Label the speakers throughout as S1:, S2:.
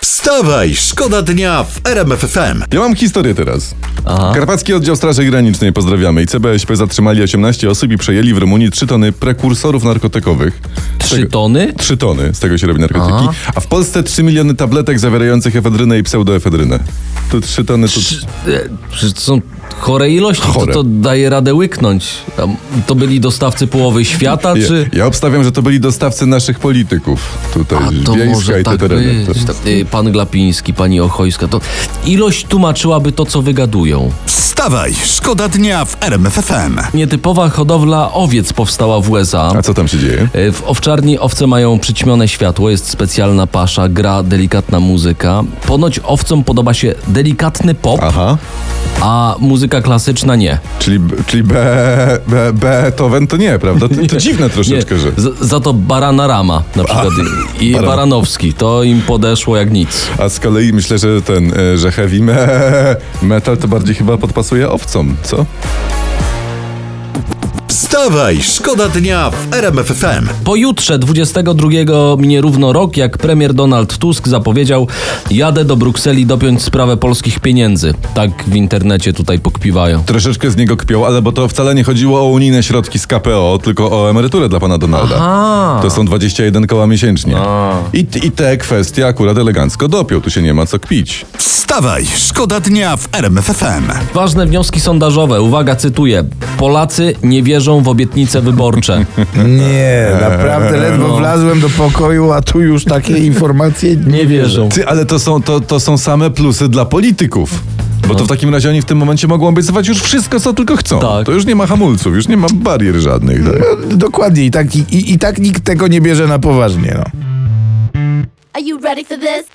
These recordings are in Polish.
S1: Wstawaj, szkoda dnia w RMF FM.
S2: Ja mam historię teraz.
S3: Aha.
S2: Karpacki Oddział Straży Granicznej, pozdrawiamy. I CBSP zatrzymali 18 osób i przejęli w Rumunii 3 tony prekursorów narkotykowych. Z
S3: Trzy
S2: tego-
S3: tony?
S2: 3 tony, z tego się robi narkotyki.
S3: Aha.
S2: A w Polsce 3 miliony tabletek zawierających efedrynę i pseudoefedrynę. Tu 3 tony, tu...
S3: Trzy- e, to są chore ilości,
S2: Chore.
S3: to, to daje radę łyknąć. To byli dostawcy połowy świata,
S2: Ja,
S3: czy...
S2: ja obstawiam, że to byli dostawcy naszych polityków. Tutaj,
S3: A to
S2: Biejska
S3: może
S2: i te
S3: tak
S2: tereny.
S3: być. Tak, Pan Glapiński, pani Ochojska, to ilość tłumaczyłaby to, co wygadują.
S1: Wstawaj, szkoda dnia w RMF FM.
S3: Nietypowa hodowla owiec powstała w USA.
S2: A co tam się dzieje?
S3: Y, W owczarni owce mają przyćmione światło, jest specjalna pasza, gra delikatna muzyka. Ponoć owcom podoba się delikatny pop,
S2: Aha,
S3: a muzyka klasyczna nie.
S2: czyli, czyli B, B, Beethoven to nie, prawda? To, to dziwne troszeczkę,
S3: nie.
S2: że...
S3: Z, za to Barana Rama na przykład i
S2: Baran.
S3: Baranowski, to im podeszło jak nic.
S2: A z kolei myślę, że ten, e, że heavy me, metal to bardziej chyba podpasuje owcom, co?
S1: Wstawaj, szkoda dnia w RMF FM.
S3: Pojutrze, 22 minie równo rok, jak premier Donald Tusk zapowiedział, jadę do Brukseli dopiąć sprawę polskich pieniędzy. Tak w internecie tutaj pokpiwają.
S2: Troszeczkę z niego kpią, ale bo to wcale nie chodziło o unijne środki z KPO, tylko o emeryturę dla pana Donalda.
S3: Aha.
S2: To są 21 koła miesięcznie.
S3: A.
S2: I, I te kwestie akurat elegancko dopiął, tu się nie ma co kpić.
S1: Wstawaj, szkoda dnia w RMF FM.
S3: Ważne wnioski sondażowe. Uwaga, cytuję. Polacy nie wierzą w obietnice wyborcze.
S4: Nie, naprawdę ledwo wlazłem do pokoju, a tu już takie informacje
S3: Nie wierzą.
S2: Ty, ale to są, to, to są same plusy dla polityków. Bo to w takim razie oni w tym momencie mogą obiecywać już wszystko, co tylko chcą.
S3: Tak.
S2: To już nie ma hamulców, już nie ma barier żadnych. Tak?
S4: No, dokładnie i tak, i, i tak nikt tego nie bierze na poważnie. No.
S5: Are you ready for this?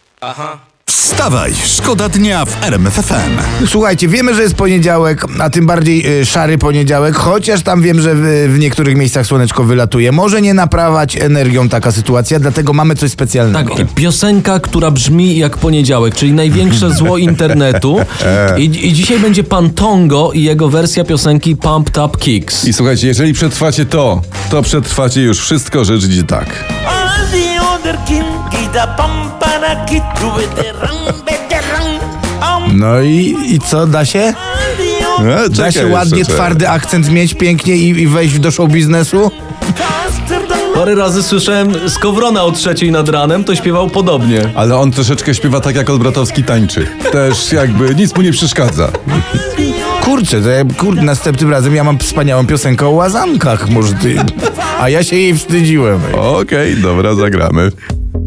S1: Wstawaj, szkoda dnia w RMF FM.
S4: Słuchajcie, wiemy, że jest poniedziałek, a tym bardziej y, szary poniedziałek, chociaż tam wiem, że w, w niektórych miejscach słoneczko wylatuje. Może nie naprawać energią taka sytuacja, dlatego mamy coś specjalnego.
S3: Tak, piosenka, która brzmi jak poniedziałek, czyli największe zło internetu. I, I dzisiaj będzie pan Tongo i jego wersja piosenki Pumped Up Kicks.
S2: I słuchajcie, jeżeli przetrwacie to, to przetrwacie już wszystko, rzecz idzie tak.
S6: All the other
S4: No i, i co, da się?
S6: other
S2: E,
S4: Da
S2: czekaj
S4: się
S2: jeszcze,
S4: ładnie,
S2: czekaj.
S4: twardy akcent mieć pięknie i, i wejść do show biznesu?
S3: Parę razy słyszałem z Kowrona o trzeciej nad ranem, to śpiewał podobnie.
S2: Ale on troszeczkę śpiewa tak, jak Olbratowski tańczy. Też jakby nic mu nie przeszkadza.
S4: Kurczę, to ja, kur, następnym razem ja mam wspaniałą piosenkę o łazankach, może ty... A ja się jej wstydziłem.
S2: Okej, dobra, zagramy.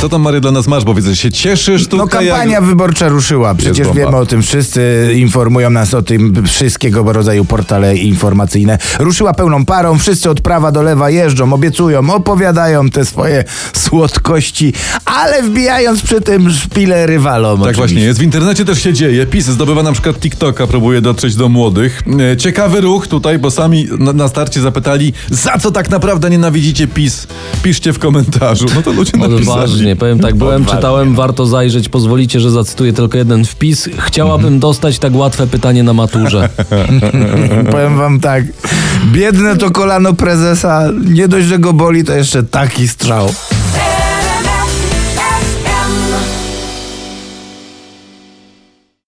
S2: Co tam, Mario, dla nas masz? Bo widzę, że się cieszysz
S4: No
S2: tutaj.
S4: kampania
S2: jak...
S4: wyborcza ruszyła. Przecież wiemy o tym wszyscy, informują nas o tym wszystkiego rodzaju portale informacyjne. Ruszyła pełną parą, wszyscy od prawa do lewa jeżdżą, obiecują, opowiadają te swoje słodkości, ale wbijając przy tym szpilę rywalom.
S2: Tak
S4: oczywiście.
S2: właśnie jest. W internecie też się dzieje. PiS zdobywa na przykład TikToka, próbuje dotrzeć do młodych. E, Ciekawy ruch tutaj, bo sami na, na starcie zapytali, za co tak naprawdę nienawidzicie PiS? Piszcie w komentarzu. No to ludzie napisali.
S3: Odważnie, powiem tak, byłem,
S4: Odważnie.
S3: czytałem, warto zajrzeć, pozwolicie, że zacytuję tylko jeden wpis. Chciałabym dostać tak łatwe pytanie na maturze.
S4: Powiem wam tak, biedne to kolano prezesa, nie dość, że go boli, to jeszcze taki strzał.